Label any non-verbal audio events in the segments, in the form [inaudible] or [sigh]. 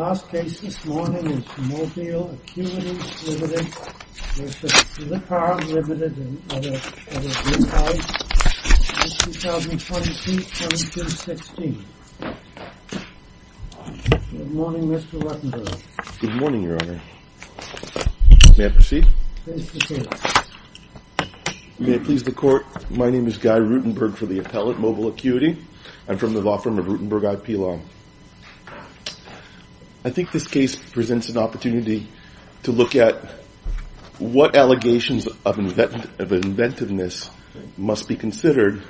Last case this morning is Mobile Acuity Limited v. Blippar Limited and other types, 2022-2216. Good morning, Mr. Ruttenberg. Good morning, Your Honor. May I proceed? Please proceed. May it please the Court, my name is Guy Ruttenberg for the Appellate Mobile Acuity. I'm from the law firm of Ruttenberg IP Law. I think this case presents an opportunity to look at what allegations of inventiveness must be considered,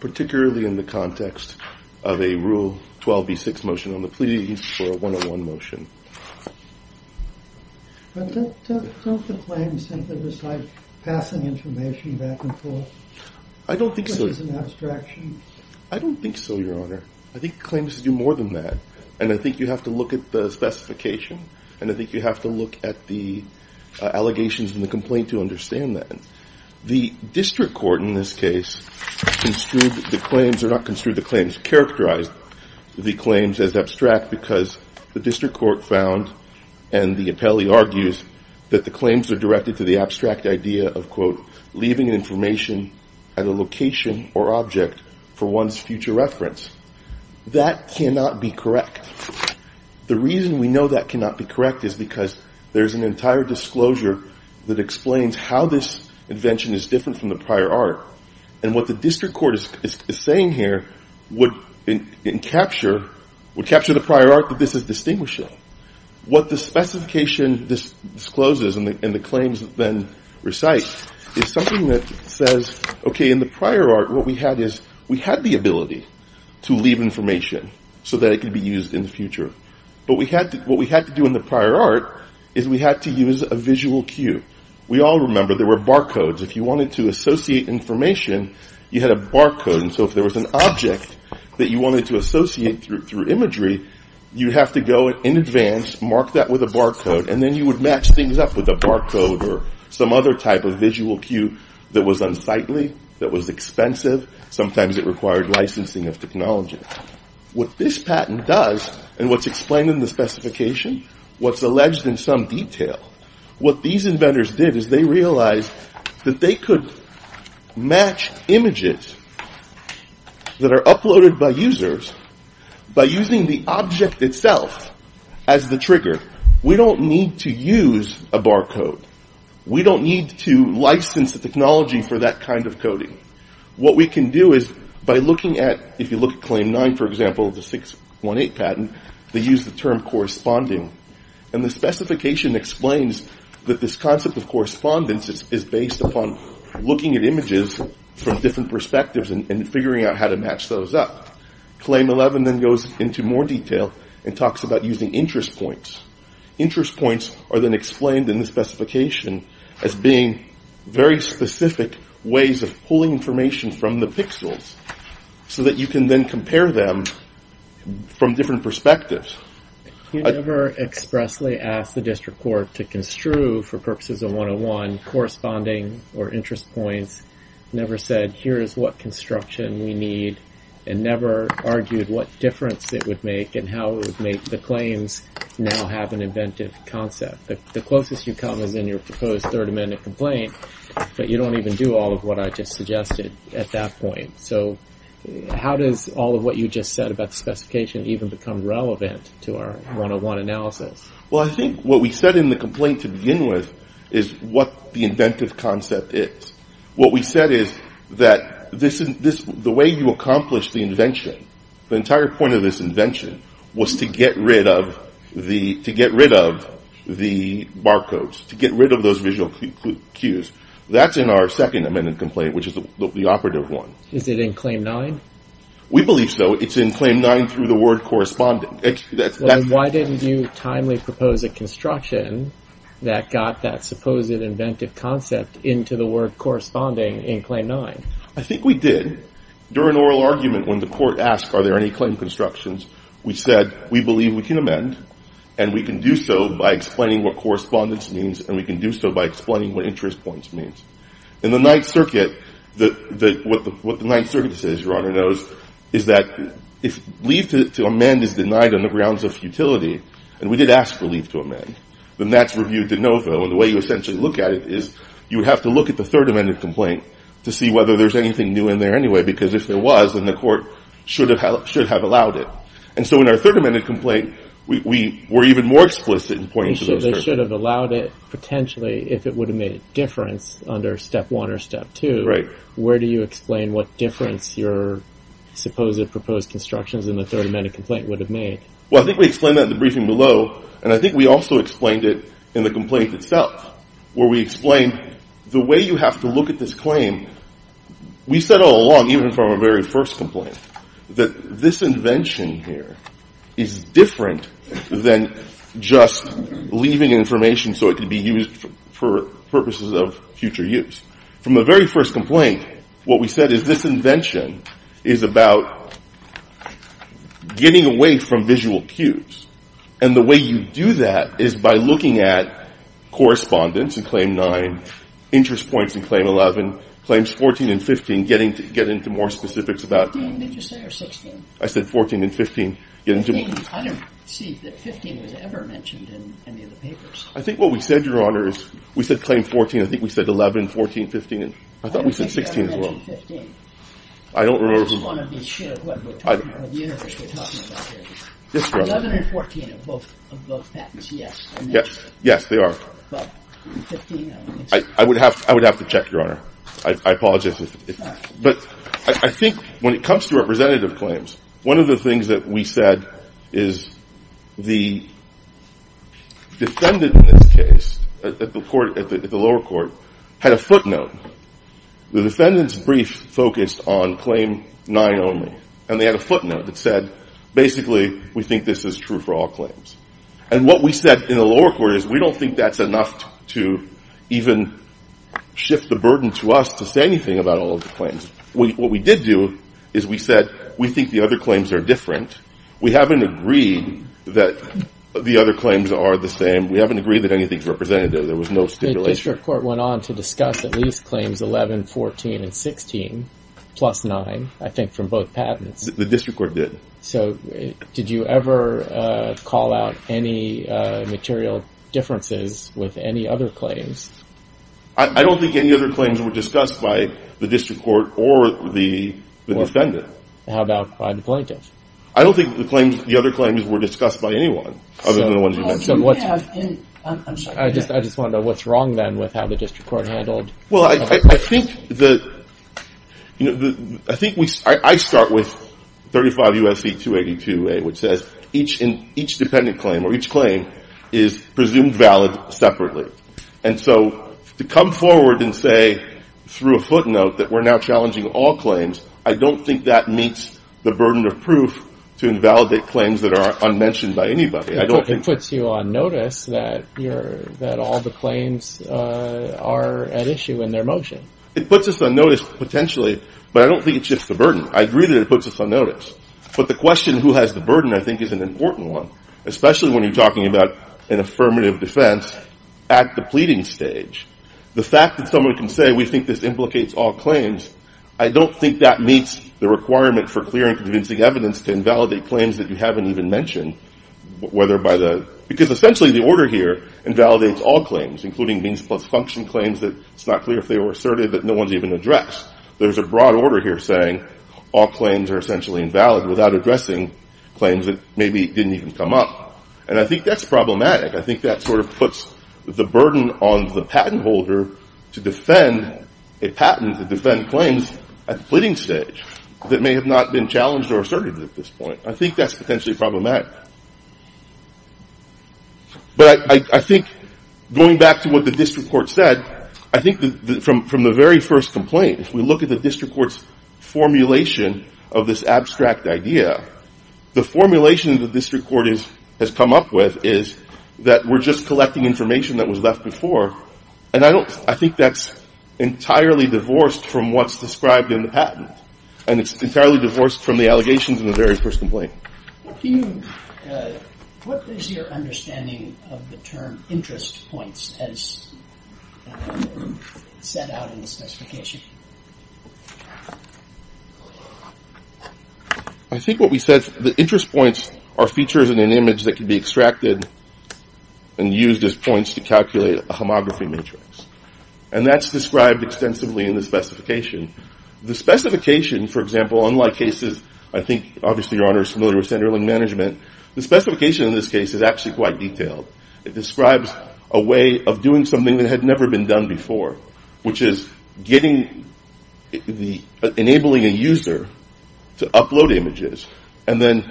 particularly in the context of a Rule 12b6 motion on the pleadings for a 101 motion. But don't the claims simply recite passing information back and forth? I don't think so. Which is an abstraction. I don't think so, Your Honor. I think claims do more than that. And I think you have to look at the specification, and I think you have to look at the uh, allegations in the complaint to understand that. The district court in this case construed the claims, or not construed the claims, characterized the claims as abstract because the district court found, and the appellee argues, that the claims are directed to the abstract idea of, quote, leaving information at a location or object for one's future reference. That cannot be correct. The reason we know that cannot be correct is because there's an entire disclosure that explains how this invention is different from the prior art. And what the district court is saying here would capture the prior art that this is distinguishing. What the specification discloses and the claims then recite is something that says, okay, in the prior art, what we had is we had the ability to leave information so that it could be used in the future. But we had to, what we had to do in the prior art is we had to use a visual cue. We all remember there were barcodes. If you wanted to associate information, you had a barcode. And so if there was an object that you wanted to associate through imagery, you'd have to go in advance, mark that with a barcode, and then you would match things up with a barcode or some other type of visual cue that was unsightly, that was expensive. Sometimes it required licensing of technology. What this patent does, and what's explained in the specification, what's alleged in some detail, what these inventors did is they realized that they could match images that are uploaded by users by using the object itself as the trigger. We don't need to use a barcode. We don't need to license the technology for that kind of coding. What we can do is by looking at, if you look at Claim 9, for example, the 618 patent, they use the term corresponding. And the specification explains that this concept of correspondence is based upon looking at images from different perspectives and figuring out how to match those up. Claim 11 then goes into more detail and talks about using interest points. Interest points are then explained in the specification as being very specific ways of pulling information from the pixels so that you can then compare them from different perspectives. You never expressly asked the district court to construe, for purposes of 101, corresponding or interest points, never said, here is what construction we need, and never argued what difference it would make and how it would make the claims now have an inventive concept. The closest you come is in your proposed Third Amendment complaint, but you don't even do all of what I just suggested at that point. So how does all of what you just said about the specification even become relevant to our 101 analysis? Well, I think what we said in the complaint to begin with is what the inventive concept is. What we said is that the way you accomplish the invention, the entire point of this invention, was to get rid of the to get rid of the barcodes, to get rid of those visual cues. That's in our Second amended complaint, which is the operative one. Is it in Claim 9? We believe so. It's in Claim 9 through the word corresponding. Why didn't you timely propose a construction that got that supposed inventive concept into the word corresponding in Claim 9? I think we did. During oral argument, when the court asked, are there any claim constructions, we said, we believe we can amend, and we can do so by explaining what correspondence means, and we can do so by explaining what interest points means. In the Ninth Circuit, what the Ninth Circuit says, Your Honor knows, is that if leave to amend is denied on the grounds of futility, and we did ask for leave to amend, then that's reviewed de novo. And the way you essentially look at it is you would have to look at the third amended complaint to see whether there's anything new in there anyway, because if there was, then the court should have, should have allowed it. And so in our third amended complaint, we, we were even more explicit in pointing to those they should have allowed it potentially if it would have made a difference under step one or step two. Right. Where do you explain what difference your supposed proposed constructions in the third amended complaint would have made? Well, I think we explained that in the briefing below, and I think we also explained it in the complaint itself, where we explained the way you have to look at this claim. We said all along, even from our very first complaint, that this invention here is different than just leaving information so it can be used for, purposes of future use. From the very first complaint, what we said is this invention is about getting away from visual cues. And the way you do that is by looking at correspondence in Claim 9, interest points in Claim 11, Claims 14 and 15, getting to, get into more specifics about, 15, did you say, or 16? I said 14 and 15, get into, 15, I don't see that 15 was ever mentioned in any of the papers. I think what we said, Your Honor, is we said Claim 14, I think we said 11, 14, 15, and I thought we said 16 as well. 15. I don't I remember just from, want to be sure what we're talking about, what universe we're talking about here. yes, Your Honor. 11 and 14 of both, of both patents, yes. Yes, yes, they are. But 15, I don't think so. I, I would have I would have to check, Your Honor. I, I apologize but I, I think when it comes to representative claims, one of the things that we said is the defendant in this case at, at the court at the, at the lower court had a footnote. The defendant's brief focused on claim nine only, and they had a footnote that said, basically, we think this is true for all claims. And what we said in the lower court is we don't think that's enough to, to even shift the burden to us to say anything about all of the claims. We, what we did do is we said we think the other claims are different. We haven't agreed that the other claims are the same. We haven't agreed that anything's representative. There was no stipulation. The district court went on to discuss at least claims 11, 14, and 16, plus 9, I think, from both patents. The district court did. So uh, did you ever uh, call out any uh, material differences with any other claims? I, I don't think any other claims were discussed by the district court or the, the defendant. How about by the plaintiff? I don't think the claims, the other claims were discussed by anyone other than the ones you mentioned. you what's- have in, I'm, I'm sorry. I just I just want to know what's wrong then with how the district court handled. Well, I, I, I think that, you know, I think we, I, I start with 35 USC 282A, which says each in, each dependent claim or each claim is presumed valid separately. And so to come forward and say through a footnote that we're now challenging all claims, I don't think that meets the burden of proof to invalidate claims that are unmentioned by anybody. I don't think it puts you on notice that that all the claims uh, are at issue in their motion. it puts us on notice potentially, but I don't think it shifts the burden. I agree that it puts us on notice. But the question who has the burden, I think, is an important one, especially when you're talking about an affirmative defense at the pleading stage. The fact that someone can say, we think this implicates all claims, I don't think that meets the requirement for clear and convincing evidence to invalidate claims that you haven't even mentioned, whether by the, because essentially the order here invalidates all claims, including means plus function claims that it's not clear if they were asserted that no one's even addressed. There's a broad order here saying all claims are essentially invalid without addressing claims that maybe didn't even come up. And I think that's problematic. I think that sort of puts the burden on the patent holder to defend a patent, to defend claims at the pleading stage that may have not been challenged or asserted at this point. I think that's potentially problematic. But I, think going back to what the district court said, I think from the very first complaint, if we look at the district court's formulation of this abstract idea, the formulation of the district court is, has come up with is that we're just collecting information that was left before. And I don't, I think that's entirely divorced from what's described in the patent. And it's entirely divorced from the allegations in the very first complaint. Do you, uh, what is your understanding of the term interest points as uh, set out in the specification? I think what we said, the interest points are features in an image that can be extracted and used as points to calculate a homography matrix. And that's described extensively in the specification. The specification, for example, unlike cases, I think obviously Your Honor is familiar with Centerlink management, the specification in this case is actually quite detailed. It describes a way of doing something that had never been done before, which is getting the, enabling a user to upload images and then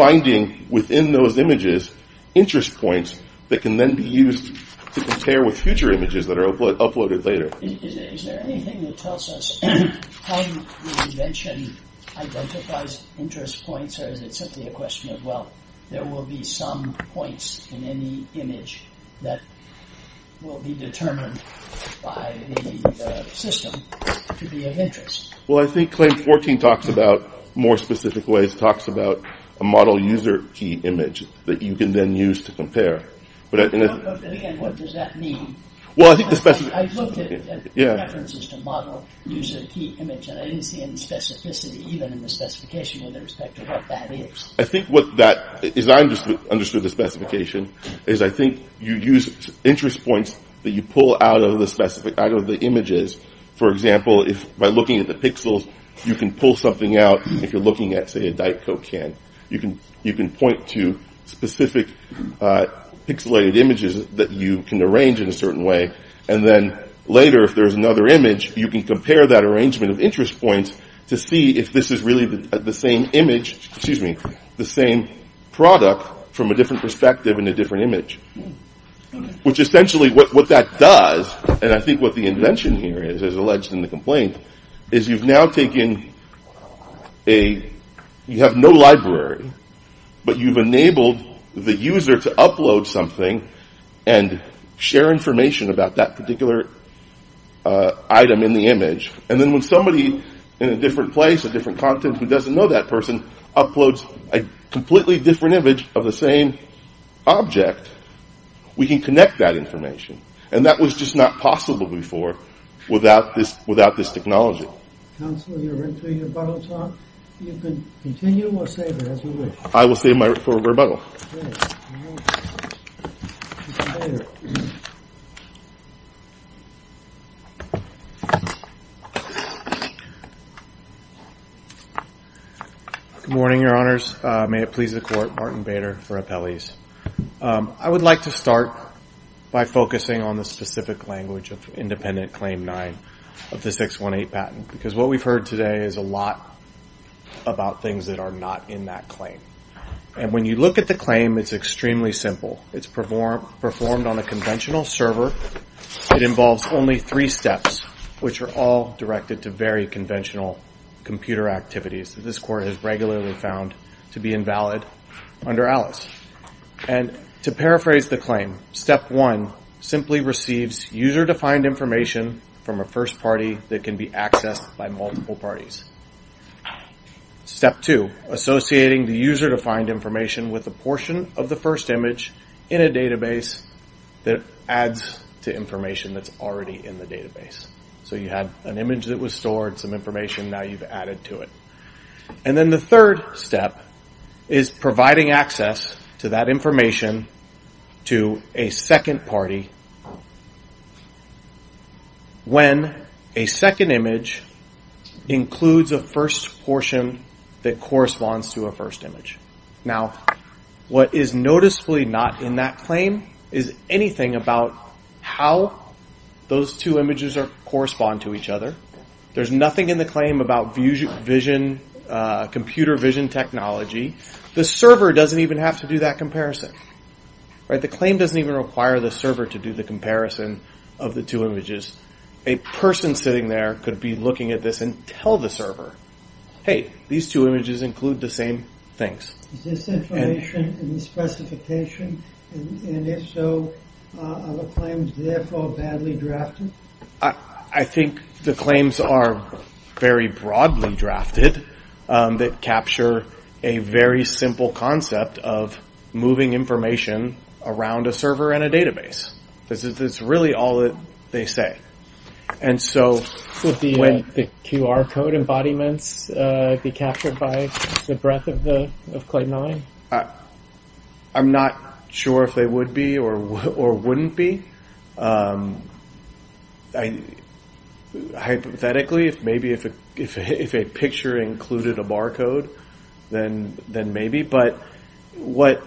finding within those images interest points that can then be used to compare with future images that are uplo- uploaded later. Is, there, is there anything that tells us [clears throat] how the invention identifies interest points, or is it simply a question of, well, there will be some points in any image that will be determined by the uh, system to be of interest? Well, I think Claim 14 talks about more specific ways, talks about a model user key image that you can then use to compare. But, in a, But again, what does that mean? well, I think the I, specific. I looked at, references to model user key image, and I didn't see any specificity, even in the specification, with respect to what that is. I think what that, as I understood, understood the specification, is I think you use interest points that you pull out of the specific, out of the images. For example, if by looking at the pixels, you can pull something out. If you're looking at, say, a Diet Coke can, you can you can point to specific uh, pixelated images that you can arrange in a certain way, and then later, if there's another image, you can compare that arrangement of interest points to see if this is really the, the same image, excuse me, the same product from a different perspective in a different image. Which essentially what, what that does, and I think what the invention here is, as alleged in the complaint, is you've now taken a, you have no library, but you've enabled the user to upload something and share information about that particular uh, item in the image. And then when somebody in a different place, a different content who doesn't know that person uploads a completely different image of the same object, we can connect that information. And that was just not possible before without this, without this technology. Counsel, you're into your rebuttal talk. You can continue or save it as you wish. I will save my, for rebuttal. Okay. all right. Mr. Bader. Good morning, Your Honors. Uh, may it please the Court, Martin Bader for appellees. Um, I would like to start by focusing on the specific language of Independent Claim 9 of the 618 patent, because what we've heard today is a lot about things that are not in that claim. And when you look at the claim, it's extremely simple. It's perform, performed on a conventional server. It involves only three steps, which are all directed to very conventional computer activities that this court has regularly found to be invalid under Alice. And to paraphrase the claim, step one simply receives user-defined information from a first party that can be accessed by multiple parties. Step two, associating the user-defined information with a portion of the first image in a database that adds to information that's already in the database. So you had an image that was stored, some information, now you've added to it. And then the third step is providing access to that information to a second party when a second image includes a first portion that corresponds to a first image. Now, what is noticeably not in that claim is anything about how those two images correspond to each other. There's nothing in the claim about vision, uh, computer vision technology. The server doesn't even have to do that comparison. Right? The claim doesn't even require the server to do the comparison of the two images. A person sitting there could be looking at this and tell the server, hey, these two images include the same things. Is this information in the specification? And, and if so, uh, are the claims therefore badly drafted? I, I think the claims are very broadly drafted um, that capture a very simple concept of moving information around a server and a database. This is that's really all that they say. And so Would the, uh, the QR code embodiments uh, be captured by the breadth of the of Claim 9? I, I'm not sure if they would be or or wouldn't be. Um, I hypothetically, if maybe if a, if a, if a picture included a barcode, then then maybe. But what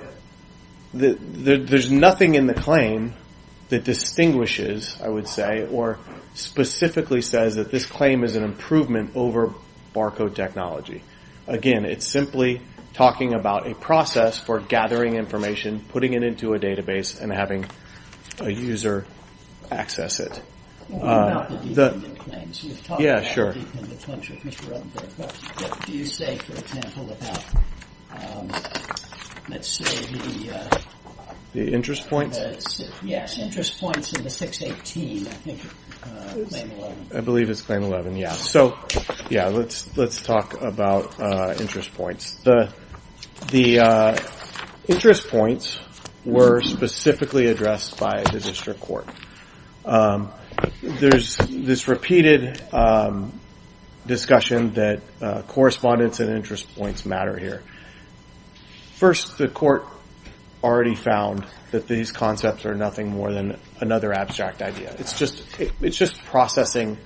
the, the, there's nothing in the claim that distinguishes, I would say, or specifically says that this claim is an improvement over barcode technology. Again, it's simply talking about a process for gathering information, putting it into a database, and having a user access it. What about the the- dependent claims? You've talked Yeah, about sure. the dependent claims with Mr. What do you say, for example, about, um, let's say, the, uh, The interest points, yes, interest points in the 618, I think, uh, claim 11. I believe it's claim 11. Yeah. So, yeah, let's let's talk about uh, interest points. The the uh, interest points were specifically addressed by the district court. Um, there's this repeated um, discussion that uh, correspondence and interest points matter here. First, the court already found that these concepts are nothing more than another abstract idea. It's just it, it's just processing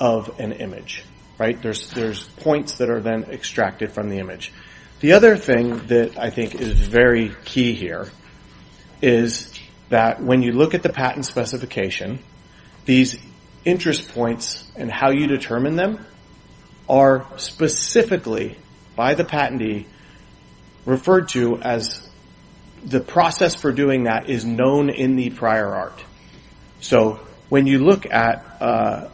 of an image, right? There's there's points that are then extracted from the image. The other thing that I think is very key here is that when you look at the patent specification, these interest points and how you determine them are specifically by the patentee referred to as the process for doing that is known in the prior art. So when you look at uh,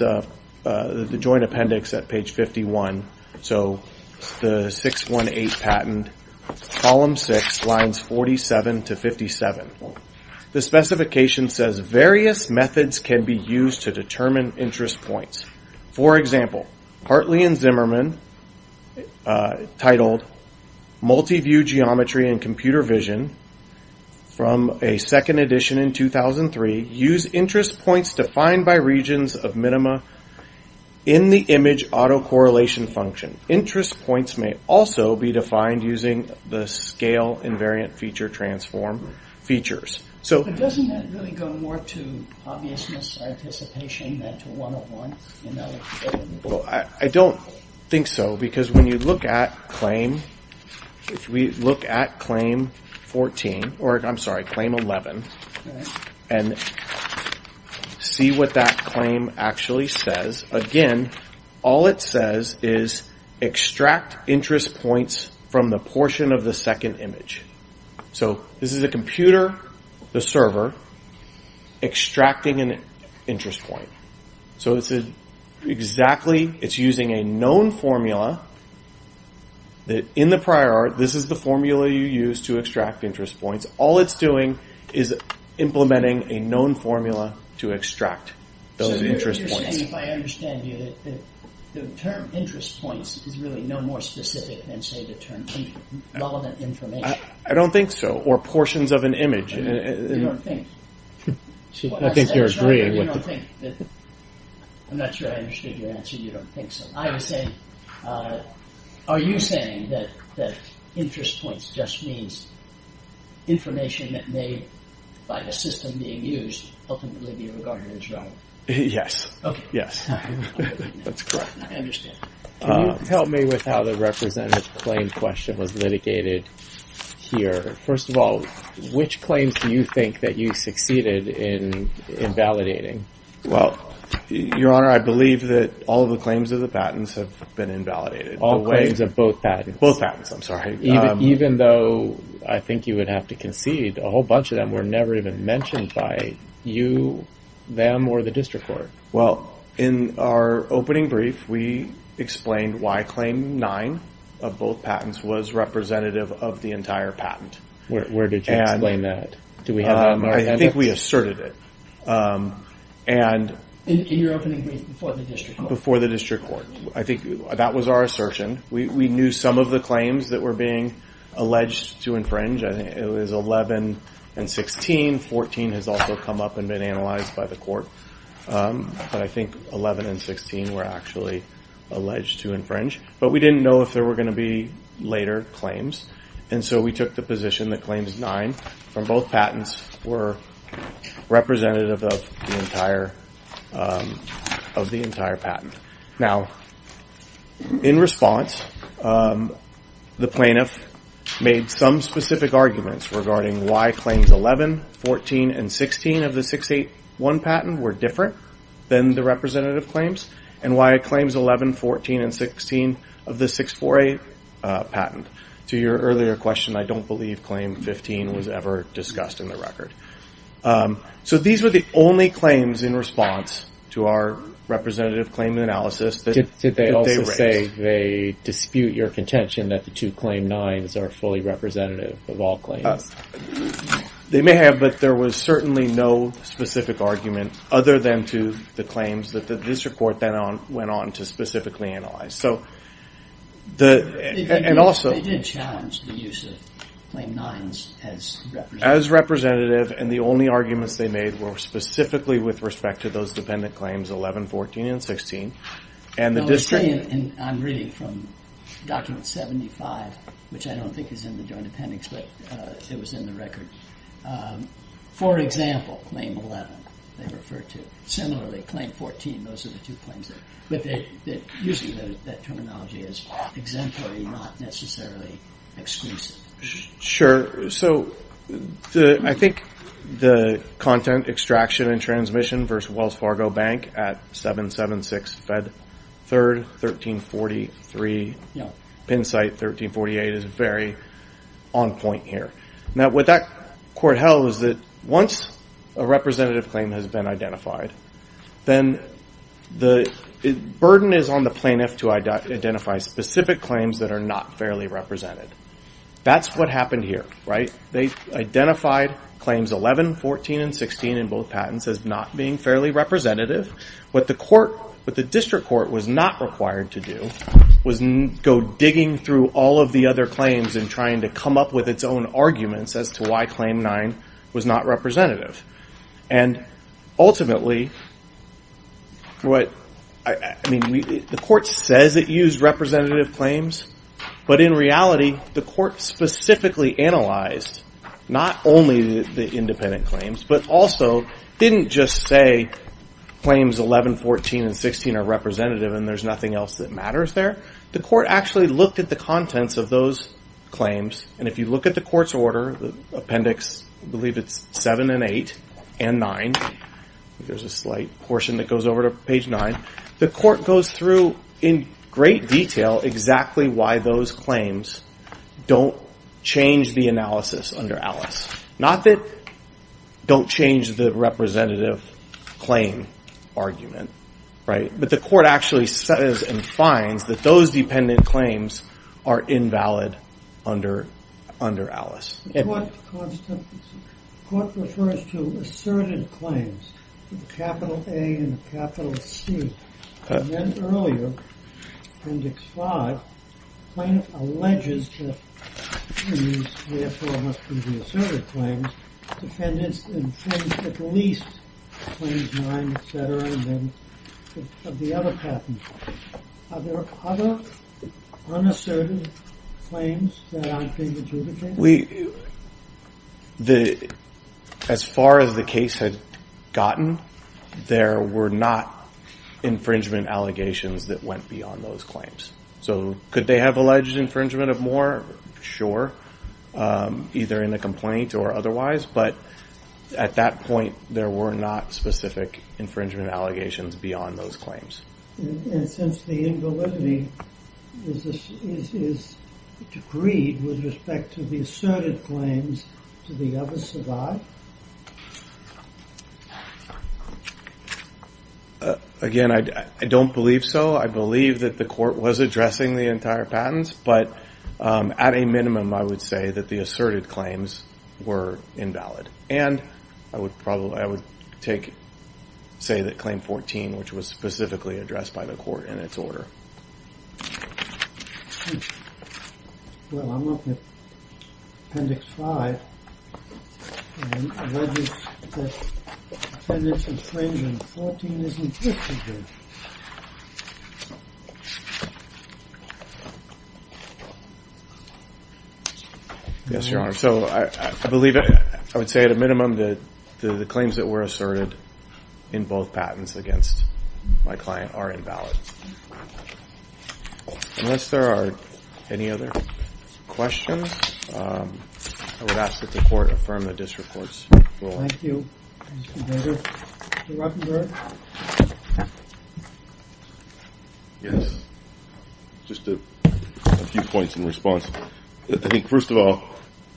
a, uh, the joint appendix at page 51, so the 618 patent, column 6, lines 47 to 57. The specification says various methods can be used to determine interest points. For example, Hartley and Zisserman, uh, titled Multi-View Geometry and Computer Vision, from a second edition in 2003, use interest points defined by regions of minima in the image autocorrelation function. Interest points may also be defined using the scale invariant feature transform features. So But doesn't that really go more to obviousness or anticipation than to 101? You know, Well, I, I don't think so because when you look at claim, if we look at claim 14, or I'm sorry, claim 11, and see what that claim actually says, again, all it says is extract interest points from the portion of the second image. So this is a computer, the server, extracting an interest point. So it's exactly, it's using a known formula that in the prior art, this is the formula you use to extract interest points. All it's doing is implementing a known formula to extract those so you're, interest you're points. saying, if I understand you, that the, the term interest points is really no more specific than, say, the term relevant information. I, I don't think so, or portions of an image. you, And- and- you don't think? She- Well, I think you're agreeing you with don't the, think that, I'm not sure I understood your answer. You don't think so. I was saying, uh, are you saying that that interest points just means information that may, by the system being used, ultimately be regarded as relevant? [laughs] yes, Okay. yes, [laughs] that's correct. I understand. Can you um, help me with how the representative claim question was litigated here? First of all, which claims do you think that you succeeded in invalidating? Well, Your Honor, I believe that all of the claims of the patents have been invalidated. All claims of both patents. both patents. I'm sorry. Even, Um, though I think you would have to concede, a whole bunch of them were never even mentioned by you, them, or the district court. Well, in our opening brief, we explained why Claim 9 of both patents was representative of the entire patent. Where, where did you explain that? Do we have that Um, I think we asserted it. Um, and In, your opening brief before the district court. before the district court. I think that was our assertion. We, we knew some of the claims that were being alleged to infringe. I think it was 11 and 16. 14 has also come up and been analyzed by the court. Um, but I think 11 and 16 were actually alleged to infringe. But we didn't know if there were going to be later claims. And so we took the position that claims 9 from both patents were representative of the entire Um, of the entire patent. Now, in response, um, the plaintiff made some specific arguments regarding why claims 11, 14, and 16 of the 681 patent were different than the representative claims, and why claims 11, 14, and 16 of the 648 uh, patent. To your earlier question, I don't believe claim 15 was ever discussed in the record. Um, so these were the only claims in response to our representative claim analysis that they raised. Did they also say they dispute your contention that the two claim 9s are fully representative of all claims? Uh, they may have, but there was certainly no specific argument other than to the claims that the district court then went on to specifically analyze. So the and also they did challenge the use of claim 9s as representative. As representative, and the only arguments they made were specifically with respect to those dependent claims 11, 14, and 16. I'm reading from document 75, which I don't think is in the joint appendix, but uh, it was in the record. Um, for example, claim 11, they refer to. Similarly, claim 14, those are the two claims. But usually that terminology is exemplary, not necessarily exclusive. Sure. So I think the content extraction and transmission versus Wells Fargo Bank at 776 Fed 3rd, 1343, pin cite 1348 is very on point here. Now, what that court held is that once a representative claim has been identified, then the burden is on the plaintiff to identify specific claims that are not fairly represented. That's what happened here, right? They identified claims 11, 14, and 16 in both patents as not being fairly representative. What the court what the district court was not required to do was go digging through all of the other claims and trying to come up with its own arguments as to why claim 9 was not representative. And ultimately, what I I mean the court says it used representative claims, but in reality, the court specifically analyzed not only the independent claims, but also didn't just say claims 11, 14, and 16 are representative and there's nothing else that matters there. The court actually looked at the contents of those claims, and if you look at the court's order, the appendix, I believe it's 7 and 8 and 9, there's a slight portion that goes over to page 9, the court goes through in great detail exactly why those claims don't change the analysis under Alice. Not that don't change the representative claim argument, right? But the court actually says and finds that those dependent claims are invalid under Alice. The court refers to asserted claims, capital A and capital C. And then earlier, appendix 5, plaintiff alleges that these therefore must be the asserted claims, defendants infringe at least claims 9, etc., and then of the other patents. Are there other unasserted claims that aren't being adjudicated? We the as far as the case had gotten, there were not infringement allegations that went beyond those claims. So could they have alleged infringement of more? Sure. Um, either in a complaint or otherwise, but at that point, there were not specific infringement allegations beyond those claims. And since the invalidity is decreed with respect to the asserted claims, do the others survive? Again, I don't believe so. I believe that the court was addressing the entire patents, but um, at a minimum, I would say that the asserted claims were invalid. And I would probably I would take say that claim 14, which was specifically addressed by the court in its order. Well, I'm looking at appendix 5, and alleges that defendants infringe and 14 isn't. Yes, Your Honor. So I, believe, it, I would say at a minimum that the, the claims that were asserted in both patents against my client are invalid. Unless there are any other questions, um, I would ask that the court affirm the district court's ruling. Thank you, Mr. Ruttenberg? Yes. Just a, few points in response. I think, first of all,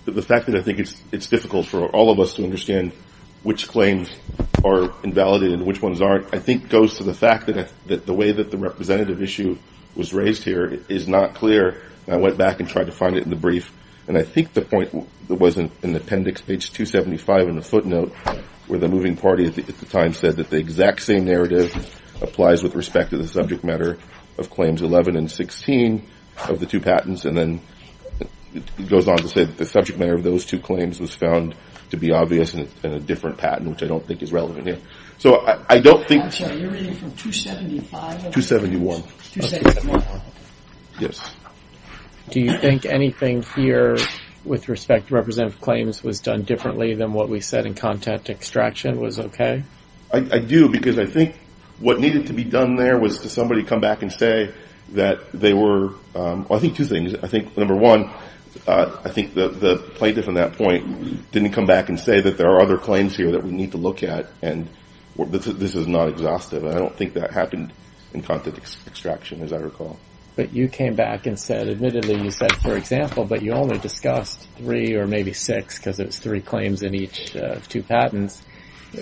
the, fact that I think it's difficult for all of us to understand which claims are invalidated and which ones aren't, I think goes to the fact that, the way that the representative issue was raised here is not clear. I went back and tried to find it in the brief, and I think the point was in, in appendix page 275 in the footnote, where the moving party at the, at the time said that the exact same narrative applies with respect to the subject matter of claims 11 and 16 of the two patents, and then it goes on to say that the subject matter of those two claims was found to be obvious in a, in a different patent, which I don't think is relevant here. So I, I don't think I'm sorry, you're reading from 275? 271. 271. Yes. Do you think anything here with respect to representative claims was done differently than what we said in content extraction was okay? I, do because I think what needed to be done there was to somebody come back and say that they were. Um, I think two things. I think number one, uh, I think the plaintiff on that point didn't come back and say that there are other claims here that we need to look at, and this is not exhaustive. I don't think that happened in content extraction, as I recall. But you came back and said, admittedly, you said, for example, but you only discussed three or maybe six because it was three claims in each uh, two patents.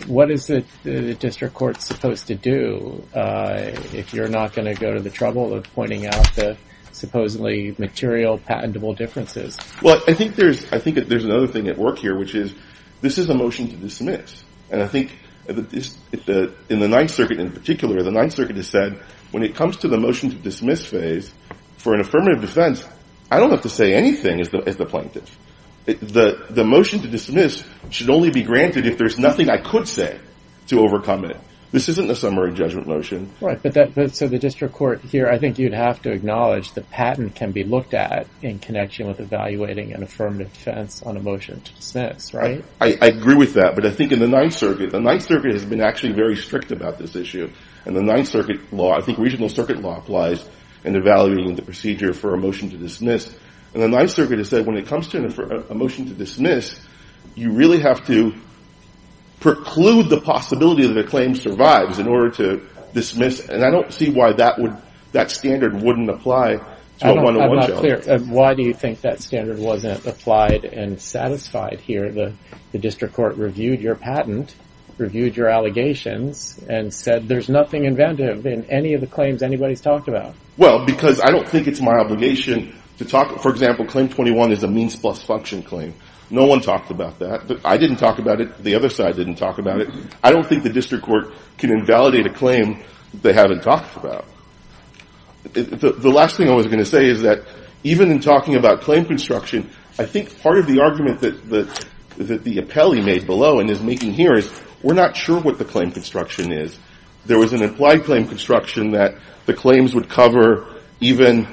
What is it the district court supposed to do uh, if you're not going to go to the trouble of pointing out the supposedly material patentable differences? Well, I think there's I think there's another thing at work here, which is this is a motion to dismiss, and I think in the Ninth Circuit in particular, the Ninth Circuit has said when it comes to the motion to dismiss phase for an affirmative defense, I don't have to say anything as the as the plaintiff. The the motion to dismiss should only be granted if there's nothing I could say to overcome it. This isn't a summary judgment motion. Right, but that, but so the district court here, I think you'd have to acknowledge the patent can be looked at in connection with evaluating an affirmative defense on a motion to dismiss, right? I, I agree with that, but I think in the Ninth Circuit, the Ninth Circuit has been actually very strict about this issue. And the Ninth Circuit law, I think regional circuit law applies in evaluating the procedure for a motion to dismiss. And the Ninth Circuit has said when it comes to a motion to dismiss, you really have to preclude the possibility that a claim survives in order to dismiss. And I don't see why that would that standard wouldn't apply to a one-on-one I'm not clear. Uh, why do you think that standard wasn't applied and satisfied here? The, the district court reviewed your patent, reviewed your allegations, and said there's nothing inventive in any of the claims anybody's talked about. Well, because I don't think it's my obligation to talk. For example, Claim 21 is a means plus function claim. No one talked about that. I didn't talk about it. The other side didn't talk about it. I don't think the district court can invalidate a claim they haven't talked about. The, the last thing I was going to say is that even in talking about claim construction, I think part of the argument that, that, the appellee made below and is making here is we're not sure what the claim construction is. There was an implied claim construction that the claims would cover even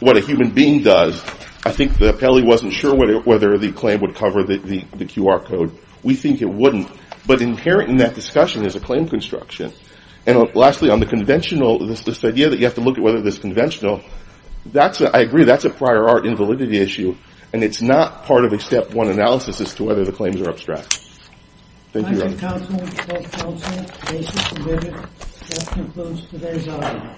what a human being does. I think the appellee wasn't sure whether, the claim would cover the, QR code. We think it wouldn't. But inherent in that discussion is a claim construction. And lastly, on the conventional, this, idea that you have to look at whether this conventional, that's a, I agree, that's a prior art invalidity issue, and it's not part of a step one analysis as to whether the claims are abstract. Thank you, Your Thank Honor. you, counsel, both counsel, case is submitted. That concludes today's argument.